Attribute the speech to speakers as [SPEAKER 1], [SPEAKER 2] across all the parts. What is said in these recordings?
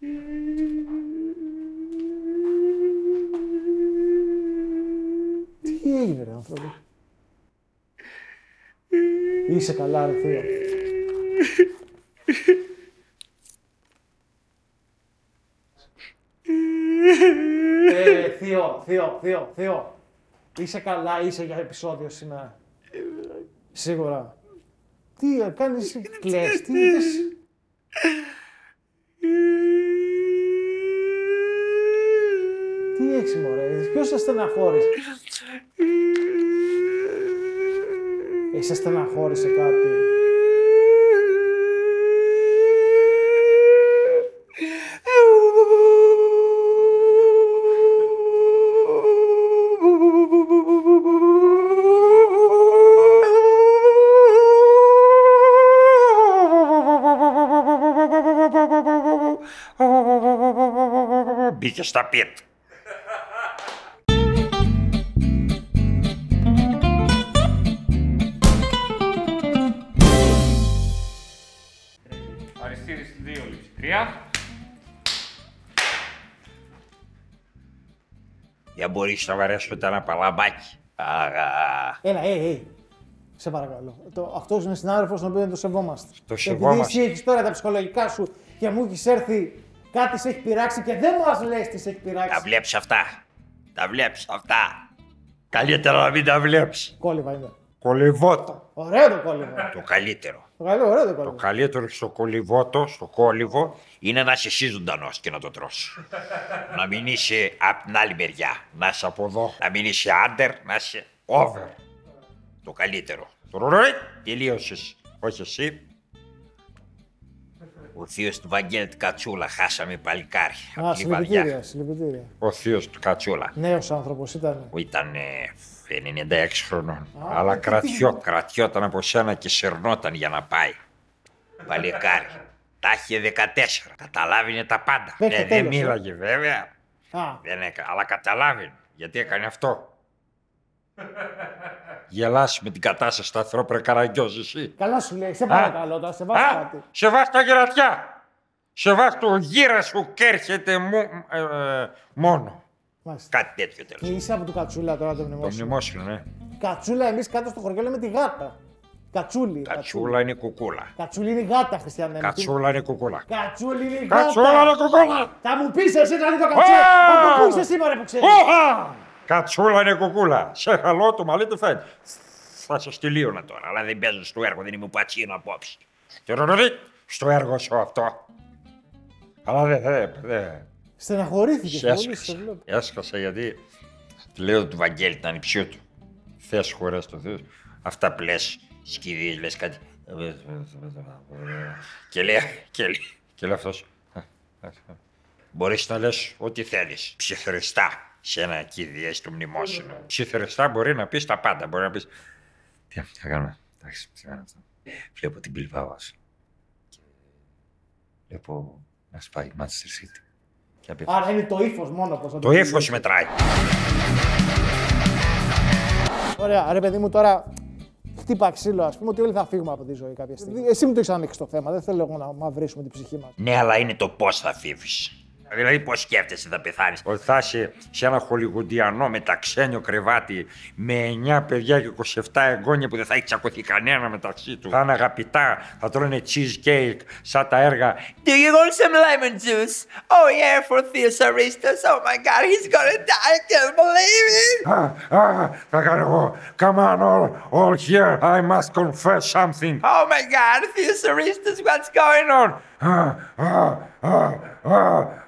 [SPEAKER 1] Τι έγινε ρε άνθρωπος; Είσαι καλά ρε Θείο. ε, Θείο, Θείο, Θείο, Θείο. Είσαι καλά, είσαι για επεισόδιο σήμερα. Σίγουρα. Τι ε, κάνεις, κλαις, τι είδες; Τι έχεις μωρέ, ποιος σε στεναχώρησε; Ε, σε στεναχώρησε κάτι.
[SPEAKER 2] Μπήκε στα πίτ.
[SPEAKER 3] Αριστείδη στη 2 λήψη. 3.
[SPEAKER 2] Για μπορείς να βαρέσω ένα παλαμπάκι. Αγα.
[SPEAKER 1] Έλα, ε, ε. Σε παρακαλώ. Το, αυτός είναι συνάδελφος τον οποίο το σεβόμαστε.
[SPEAKER 2] Το
[SPEAKER 1] Και
[SPEAKER 2] σεβόμαστε.
[SPEAKER 1] Επειδή εσύ έχεις τώρα τα ψυχολογικά σου και μου έχεις έρθει κάτι σε έχει πειράξει και δεν μας λες τι σε έχει πειράξει.
[SPEAKER 2] Τα βλέπεις αυτά. Τα βλέπεις αυτά. Καλύτερα να μην τα βλέπεις.
[SPEAKER 1] Κόλληβα είναι.
[SPEAKER 2] Κολυβότο.
[SPEAKER 1] Ωραίο το κόλληβα.
[SPEAKER 2] Το καλύτερο.
[SPEAKER 1] Το καλό, ωραίο το
[SPEAKER 2] Το
[SPEAKER 1] κόλληβα.
[SPEAKER 2] καλύτερο στο κολυβότο, στο κόλυβο, είναι να είσαι εσύ ζωντανός και να το τρως. να μην είσαι απ' την άλλη μεριά. Να είσαι από εδώ. Να μην είσαι under, να είσαι over. Το καλύτερο. Τουρουρουρι, Τελείωσες. Όχι εσύ. Ο θείος του Βαγγέλη Κατσούλα. Χάσαμε παλικάρι.
[SPEAKER 1] Α,
[SPEAKER 2] Απλή βαριά.
[SPEAKER 1] συλληπιτήρια, συλληπιτήρια.
[SPEAKER 2] Ο θείος του Κατσούλα.
[SPEAKER 1] Νέος άνθρωπος ήταν.
[SPEAKER 2] που ήταν ε, 96 χρονών. Αλλά κρατιό, κρατιόταν από σένα και σερνόταν για να πάει. Παλικάρι. Τα είχε 14. Καταλάβαινε τα πάντα.
[SPEAKER 1] Μέχρι
[SPEAKER 2] Ναι, δεν
[SPEAKER 1] τέλος, ε.
[SPEAKER 2] μίλαγε βέβαια.
[SPEAKER 1] Α,
[SPEAKER 2] Δεν έκα, αλλά καταλάβαινε. Γιατί έκανε αυτό. Γελάς με την κατάσταση σταθερό πρεκαραγκιός εσύ.
[SPEAKER 1] καλά σου λέει, σε παρακαλώ, τώρα σε βάζω
[SPEAKER 2] Α,
[SPEAKER 1] κάτι.
[SPEAKER 2] σε βάζει τα γερατιά. Σε βάζει το γύρα σου και έρχεται μου- ε, ε, μόνο.
[SPEAKER 1] Μάλιστα.
[SPEAKER 2] Κάτι τέτοιο
[SPEAKER 1] Και
[SPEAKER 2] τέλος.
[SPEAKER 1] είσαι από το κατσούλα τώρα το
[SPEAKER 2] Το
[SPEAKER 1] μνημόσυνο.
[SPEAKER 2] μνημόσυνο, ναι.
[SPEAKER 1] Κατσούλα, εμείς κάτω στο χωριό λέμε τη γάτα. Κατσούλη.
[SPEAKER 2] Κατσούλα είναι κουκούλα.
[SPEAKER 1] Κατσούλη είναι η γάτα, Χριστιανέ. μου.
[SPEAKER 2] Κατσούλα είναι κουκούλα.
[SPEAKER 1] Κατσούλη είναι η γάτα.
[SPEAKER 2] Κατσούλα είναι κουκούλα.
[SPEAKER 1] Θα μου πεις εσύ δηλαδή το κατσούλα.
[SPEAKER 2] Α!
[SPEAKER 1] Από πού είσαι σήμερα που ξέρεις.
[SPEAKER 2] Όχα! Κατσούλα είναι κουκούλα. Σε χαλό το μαλλί του φαίνεται. Θα σε στυλίωνα τώρα, αλλά δεν παίζω στο έργο, δεν είμαι πατσίνο απόψε. Τεροροδί, στο έργο σου αυτό. Αλλά δεν, δεν, δεν.
[SPEAKER 1] Στεναχωρήθηκες πολύ, σε
[SPEAKER 2] Έσκασα.
[SPEAKER 1] βλέπω.
[SPEAKER 2] Έσκασα γιατί λέω του Βαγγέλη, την ανιψιού του. Θες χωρές το Θεό. Αυτά που λες, σκηδίες, λες κάτι. Και λέει, και λέει, και λέει αυτός. Μπορείς να λες ό,τι θέλεις. Ψιθυριστά σε ένα κηδεία στο μνημόσυνο. Ψιθυριστά μπορεί να πεις τα πάντα. Μπορεί να πεις... Τι θα κάνουμε; Εντάξει, τι θα κάνουμε αυτό. Βλέπω την Bilbao σου. Και βλέπω να σπάει η Manchester City. Και απ'
[SPEAKER 1] Άρα είναι το ύφος μόνο πως θα
[SPEAKER 2] το ύφος μετράει.
[SPEAKER 1] Ωραία, ρε παιδί μου τώρα. Χτύπα ξύλο, ας πούμε, ότι όλοι θα φύγουμε από τη ζωή κάποια στιγμή. Εσύ μου το έχεις ανοίξει το θέμα. Δεν θέλω εγώ να μαυρίσουμε την ψυχή μας.
[SPEAKER 2] Ναι, αλλά είναι το πώς θα φύγεις. Δηλαδή, πώς σκέφτεσαι θα πεθάνεις. Ότι θα είσαι σε ένα χολιγουντιανό μεταξένιο κρεβάτι με 9 παιδιά και 27 εγγόνια που δεν θα έχει τσακωθεί κανένα μεταξύ του. Θα είναι αγαπητά, θα τρώνε cheesecake σαν τα έργα.
[SPEAKER 4] Do you want some lemon juice? Oh yeah, for Theos Aristos. Oh my god, he's gonna die. I can't believe it.
[SPEAKER 2] Α, α, θα κάνω εγώ. Come on, all, all here. I must confess something.
[SPEAKER 4] Oh my god, Theos Aristos, what's going on?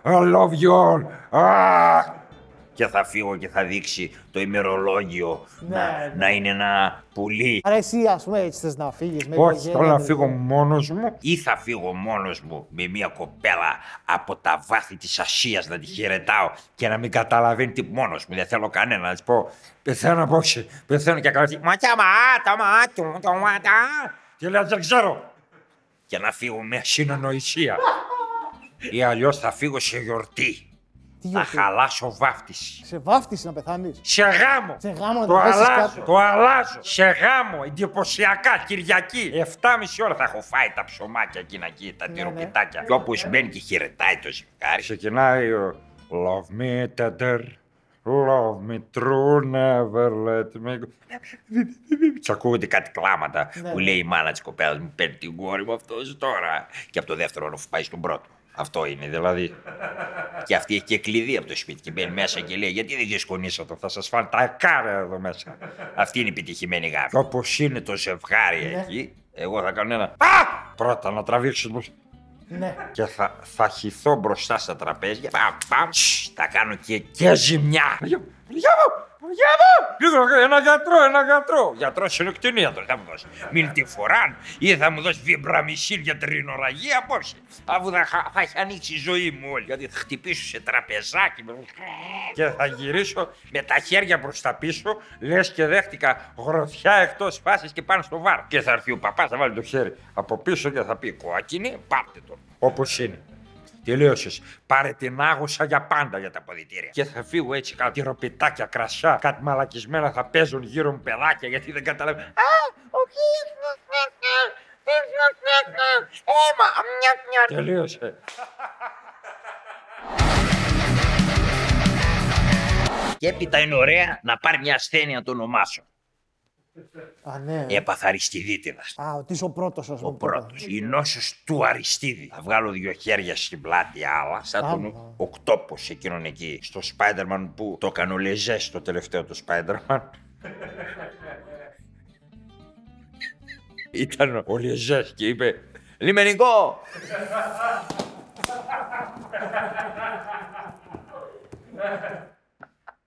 [SPEAKER 2] Α, α, α, α, I love you all. Α. Και θα φύγω και θα δείξει το ημερολόγιο
[SPEAKER 1] Ναι,
[SPEAKER 2] να,
[SPEAKER 1] ναι.
[SPEAKER 2] να είναι ένα πουλί
[SPEAKER 1] Άρα εσύ, ας πούμε, έτσι θες να φύγεις.
[SPEAKER 2] Όχι, θέλω να φύγω μόνος μου ή θα φύγω μόνος μου με μια κοπέλα από τα βάθη της Ασίας να τη χαιρετάω και να μην καταλαβαίνει τι μόνος μου. Δεν θέλω κανένα να της πω πεθαίνω απόψε, πεθαίνω και κάνω ματιά μάτα μάτια το μάτα. Και λέω δεν ξέρω. Και να φύγω με συνεννοησία. Ή αλλιώς θα φύγω σε γιορτή.
[SPEAKER 1] Τι
[SPEAKER 2] Θα
[SPEAKER 1] γιορτή;
[SPEAKER 2] χαλάσω βάφτιση.
[SPEAKER 1] Σε βάφτιση να πεθάνεις;
[SPEAKER 2] Σε γάμο.
[SPEAKER 1] Σε γάμο να
[SPEAKER 2] το
[SPEAKER 1] το πέσεις
[SPEAKER 2] αλλάζω.
[SPEAKER 1] κάτω.
[SPEAKER 2] Το αλλάζω. Σε γάμο. Εντυπωσιακά. Κυριακή. 7,5 ώρα θα έχω φάει τα ψωμάκια εκείνα εκεί, τα
[SPEAKER 1] Ναι,
[SPEAKER 2] τυροπιτάκια. Και όπω μπαίνει και χαιρετάει το ζευγάρι. Ξεκινάει ο Love me tender. Love me true, never let me go. Του ακούγονται κάτι κλάματα
[SPEAKER 1] Ναι,
[SPEAKER 2] που
[SPEAKER 1] ναι.
[SPEAKER 2] λέει η μάνα της κοπέλας μου παίρνει την κόρη μου αυτός τώρα. Και από το δεύτερο να πάει στον πρώτο. Αυτό είναι δηλαδή. Και αυτή έχει και κλειδί από το σπίτι και μπαίνει μέσα και λέει: Γιατί δεν δισκονίσατε, θα σας φάνε τα κάρα εδώ μέσα. Αυτή είναι η επιτυχημένη γάφη. Όπως είναι το ζευγάρι
[SPEAKER 1] Ναι.
[SPEAKER 2] εκεί, εγώ θα κάνω ένα. Α! Πρώτα να τραβήξω το.
[SPEAKER 1] Ναι.
[SPEAKER 2] Και θα, θα χυθώ μπροστά στα τραπέζια. Παμ, παμ, σ, θα κάνω και, και ζημιά. Παναγιά μου, Παναγιά μου, Παναγιά μου. Λίγο, ένα γιατρό, ένα γιατρό. Γιατρός συνοκτηνίατρο θα μου δώσει. Μην τη φοράν ή θα μου δώσει βιμπραμισίλ για τρινοραγία απόψε. Αφού θα, χα- θα έχει ανοίξει η ζωή μου όλη. Γιατί θα χτυπήσω σε τραπεζάκι. με- Και θα γυρίσω με τα χέρια προς τα πίσω, λες και δέχτηκα γροθιά εκτός φάσης και πάνω στο βάρ. Και θα έρθει ο παπάς, θα βάλει το χέρι από πίσω και θα πει: Κόκκινη, πάρτε τον. Όπως είναι. Τελείωσες. Πάρε την άγουσα για πάντα για τα ποδητήρια. Και θα φύγω έτσι κάτι ροπιτάκια, κρασιά, κάτι μαλακισμένα θα παίζουν γύρω μου παιδάκια γιατί δεν καταλαβαίνω. Α, όχι. Τελείωσε. Και έπειτα είναι ωραία να πάρει μια ασθένεια να το ονομάσω.
[SPEAKER 1] Α, ναι.
[SPEAKER 2] Έπαθα αριστιδίτιδα.
[SPEAKER 1] Α, ότι είσαι ο πρώτος, ας πούμε.
[SPEAKER 2] Ο πρώτος. Η νόσος του Αριστίδη. Θα βγάλω δύο χέρια στην πλάτη άλλα, σαν τον
[SPEAKER 1] Άμα.
[SPEAKER 2] οκτόπο εκείνον εκεί. Στο Spider-Man που το έκανε ο Λεζές στο τελευταίο του Spider-Man. Ήταν ο Λεζές και είπε Λιμενικό!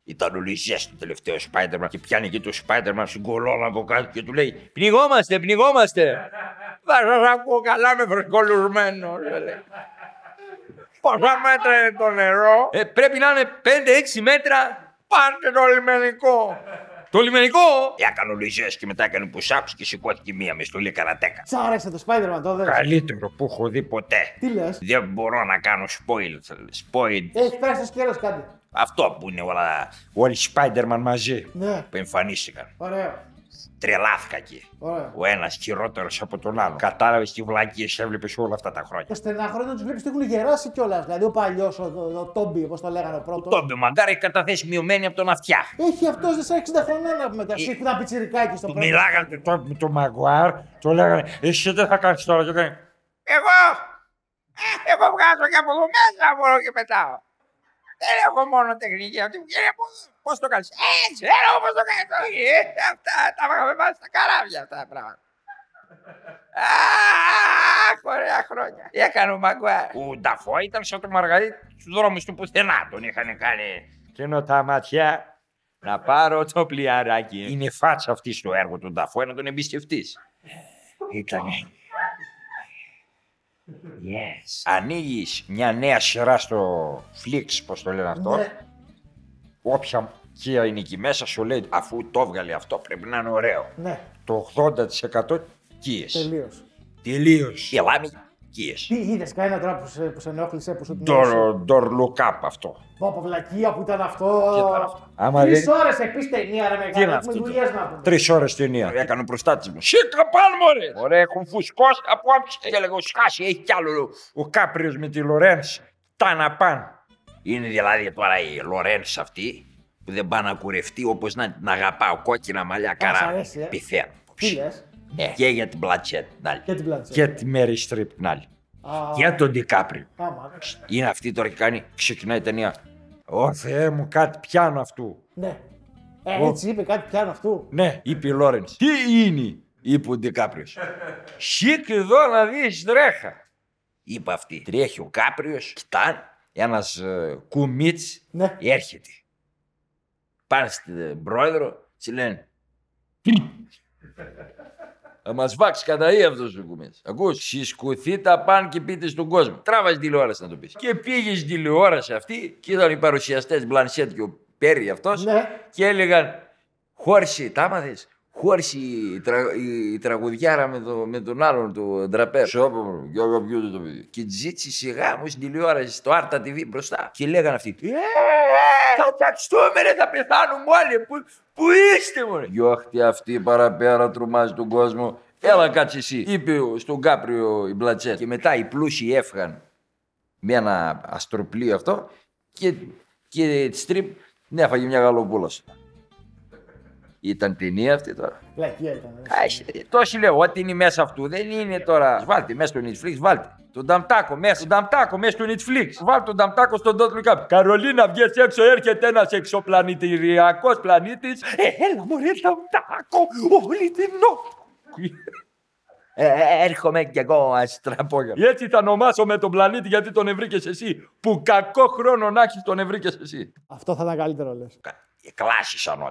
[SPEAKER 2] Ήταν ο Λιζέ το τελευταίο Spider-Man και πιάνει εκεί το Spider-Man στην κολόνα από κάτω και του λέει
[SPEAKER 4] Πνιγόμαστε, πνιγόμαστε. Θα σας ακούω καλά με φρεσκολουρμένο. λέει.
[SPEAKER 2] Πόσα μέτρα είναι το νερό;
[SPEAKER 4] Ε, πρέπει να είναι 5-6 μέτρα.
[SPEAKER 2] Πάρτε το λιμενικό.
[SPEAKER 4] Το λιμενικό.
[SPEAKER 2] Έκανε ο Λιζέ και μετά έκανε push-ups και σηκώθηκε μία μες στολή καρατέκα.
[SPEAKER 1] Σ' άρεσε το Spider-Man, το δες;
[SPEAKER 2] Καλύτερο που έχω δει ποτέ.
[SPEAKER 1] Τι λες;
[SPEAKER 2] Δεν μπορώ να κάνω spoil. spoil.
[SPEAKER 1] Έχει πέσει στο σκέλος κάτι.
[SPEAKER 2] Αυτό που είναι όλα, όλοι οι Spider-Man μαζί
[SPEAKER 1] Ναι.
[SPEAKER 2] που εμφανίστηκαν.
[SPEAKER 1] Ωραίο.
[SPEAKER 2] Τρελάθηκα εκεί.
[SPEAKER 1] Ωραίο.
[SPEAKER 2] Ο ένας χειρότερος από τον άλλο. Κατάλαβες τι βλακίε έβλεπες όλα αυτά τα χρόνια.
[SPEAKER 1] Το στενάχρονο τους βλέπει ότι έχουν γεράσει κιόλας. Δηλαδή ο παλιός, ο, ο, ο Τόμπι, όπως το λέγανε ο πρώτο.
[SPEAKER 2] Τόμπι Μαγκάρα έχει καταθέσει μειωμένη από τον αυτιά.
[SPEAKER 1] Έχει αυτό δεν σε 60 χρονών να πούμε. Εσύ που ήταν πιτσιρικάκι στο
[SPEAKER 2] Του
[SPEAKER 1] πρώτο.
[SPEAKER 2] μιλάγανε το, με τον Μαγκουάρ, του λέγανε Εσύ δεν θα κάνεις τώρα. Και έκανε
[SPEAKER 4] Εγώ. ε, Εγώ βγάζω και από εδώ μέσα μπορώ και πετάω. Δεν έχω μόνο τεχνική αυτή που κύριε Πώς το κάνεις; Ε, ξέρω πώ το κάνεις. Ε, αυτά τα είχαμε βάλει στα καράβια αυτά τα πράγματα. Αχ, ωραία χρόνια. Έκανε ο Μαγκουάρ.
[SPEAKER 2] Ο Νταφό ήταν σαν το Μαργαρίτη στους δρόμους του πουθενά. Τον είχαν κάνει.
[SPEAKER 4] Κλείνω τα μάτια να πάρω το πλιαράκι.
[SPEAKER 2] Είναι η φάτσα αυτή στο έργο του Νταφό, να τον εμπιστευτείς. Ήταν.
[SPEAKER 4] Yes.
[SPEAKER 2] Ανοίγεις μια νέα σειρά στο Flix, πώς το λένε αυτό.
[SPEAKER 1] Ναι.
[SPEAKER 2] Όποια κία είναι εκεί μέσα, σου λέει αφού το έβγαλε αυτό πρέπει να είναι ωραίο.
[SPEAKER 1] Ναι,
[SPEAKER 2] Το 80% κίε.
[SPEAKER 1] τελείως.
[SPEAKER 2] Τελείως. Και λάμι κίε.
[SPEAKER 1] Τι είδες, κανένα τώρα που σε, που σε ενόχλησε, που σου την
[SPEAKER 2] Ντορ look up αυτό.
[SPEAKER 1] Πω, βλακεία που ήταν αυτό;
[SPEAKER 2] Τι ήταν αυτό. Άμα
[SPEAKER 1] Τρεις
[SPEAKER 2] δεν-
[SPEAKER 1] ώρες επίσης ταινία, ρε
[SPEAKER 2] Τι είναι
[SPEAKER 1] μεγάλο.
[SPEAKER 2] αυτό
[SPEAKER 1] Έχουμε
[SPEAKER 2] το-
[SPEAKER 1] δουλειέ να πούμε.
[SPEAKER 2] Τρεις ώρες ταινία. Έκανε ο προστάτη μου. Σίκα πάλι μωρέ. Ωραία, έχουν φουσκώσει από άψη. Και έλεγα, σκάσει, έχει κι άλλο ο Κάπριος με τη Λορένς. Τα να πάνε. Είναι δηλαδή τώρα η Λορένς αυτή που δεν πάει να κουρευτεί όπως να την αγαπάω. Κόκκινα μαλλιά καρά.
[SPEAKER 1] αρέσει, ε.
[SPEAKER 2] Πιθαίνω.
[SPEAKER 1] Τι λες,
[SPEAKER 2] Ναι, και για την Μπλατσέτ την άλλη.
[SPEAKER 1] και την πλάτσα.
[SPEAKER 2] Και τη Μέρι Στριπ την άλλη.
[SPEAKER 1] Α,
[SPEAKER 2] Και τον Ντικάπριο.
[SPEAKER 1] άμα.
[SPEAKER 2] Είναι αυτή τώρα και κάνει, ξεκινάει η ταινία. Ω Θεέ μου, κάτι πιάνω αυτού.
[SPEAKER 1] Ναι. Ε, έτσι είπε κάτι πιάνω αυτού.
[SPEAKER 2] Ναι, είπε η Λόρενς. Τι είναι, είπε ο Ντικάπριος. Σήκ εδώ να δεις τρέχα. Είπε αυτή. Τρέχει ο Κάπριος, κοιτάνε, ένας ε, κουμίτς
[SPEAKER 1] Ναι.
[SPEAKER 2] έρχεται. Πάνε στην πρόεδρο, της λένε. Θα μας βάξει κατά ή αυτός ο κουμίτς. Ακούς, συσκουθεί τα παν και πείτε στον κόσμο. Τράβαζε τηλεόραση να το πεις. Και πήγες στην τηλεόραση αυτή και ήταν οι παρουσιαστές Μπλανσέτ και ο Πέρι αυτός
[SPEAKER 1] Ναι.
[SPEAKER 2] και έλεγαν Χόρση, τα άμαθες.
[SPEAKER 5] Χώρισε η, τρα, η, η τραγουδιάρα με, το, με τον άλλον, τον τραπέζ. Σώπα μου, για αγαπιούνται το παιδί. Και ζήτησε σιγά μου στην τηλεόραση, στο Άρτα TV μπροστά. Και λέγανε αυτοί, ε, θα ταξτούμε ρε, θα πεθάνουμε όλοι. Πού, πού είστε μου ρε. Γιώχτη αυτή παραπέρα τρομάζει τον κόσμο. Έλα κάτσε εσύ, είπε ο- στον Κάπριο η Μπλατσέτ. Και μετά οι πλούσιοι έφυγαν με ένα αστροπλίο αυτό και, και στριπ, ναι, έφαγε μια γαλοπούλα. Ήταν ταινία αυτή τώρα.
[SPEAKER 1] Πλακία ήταν. ε.
[SPEAKER 5] Άχι, Τόσοι λέω, ό,τι είναι μέσα αυτού δεν είναι τώρα. Βάλτε μέσα στο Netflix, βάλτε. Τον Νταμτάκο μέσα, τον Νταμτάκο μέσα στο Netflix. Βάλτε τον Νταμτάκο στον Don't Look Up. Καρολίνα, βγες έξω, έρχεται ένας εξωπλανητηριακός πλανήτης. Ε, έλα μωρέ Νταμτάκο, όλη την νόχτα. Ε, ε, έρχομαι κι εγώ αστραπόγευμα. Έτσι θα ονομάσω με τον πλανήτη γιατί τον ευρήκε εσύ. Που κακό χρόνο να έχεις τον ευρήκε εσύ.
[SPEAKER 1] Αυτό θα ήταν καλύτερο λες.
[SPEAKER 5] ja klaasjes
[SPEAKER 2] aan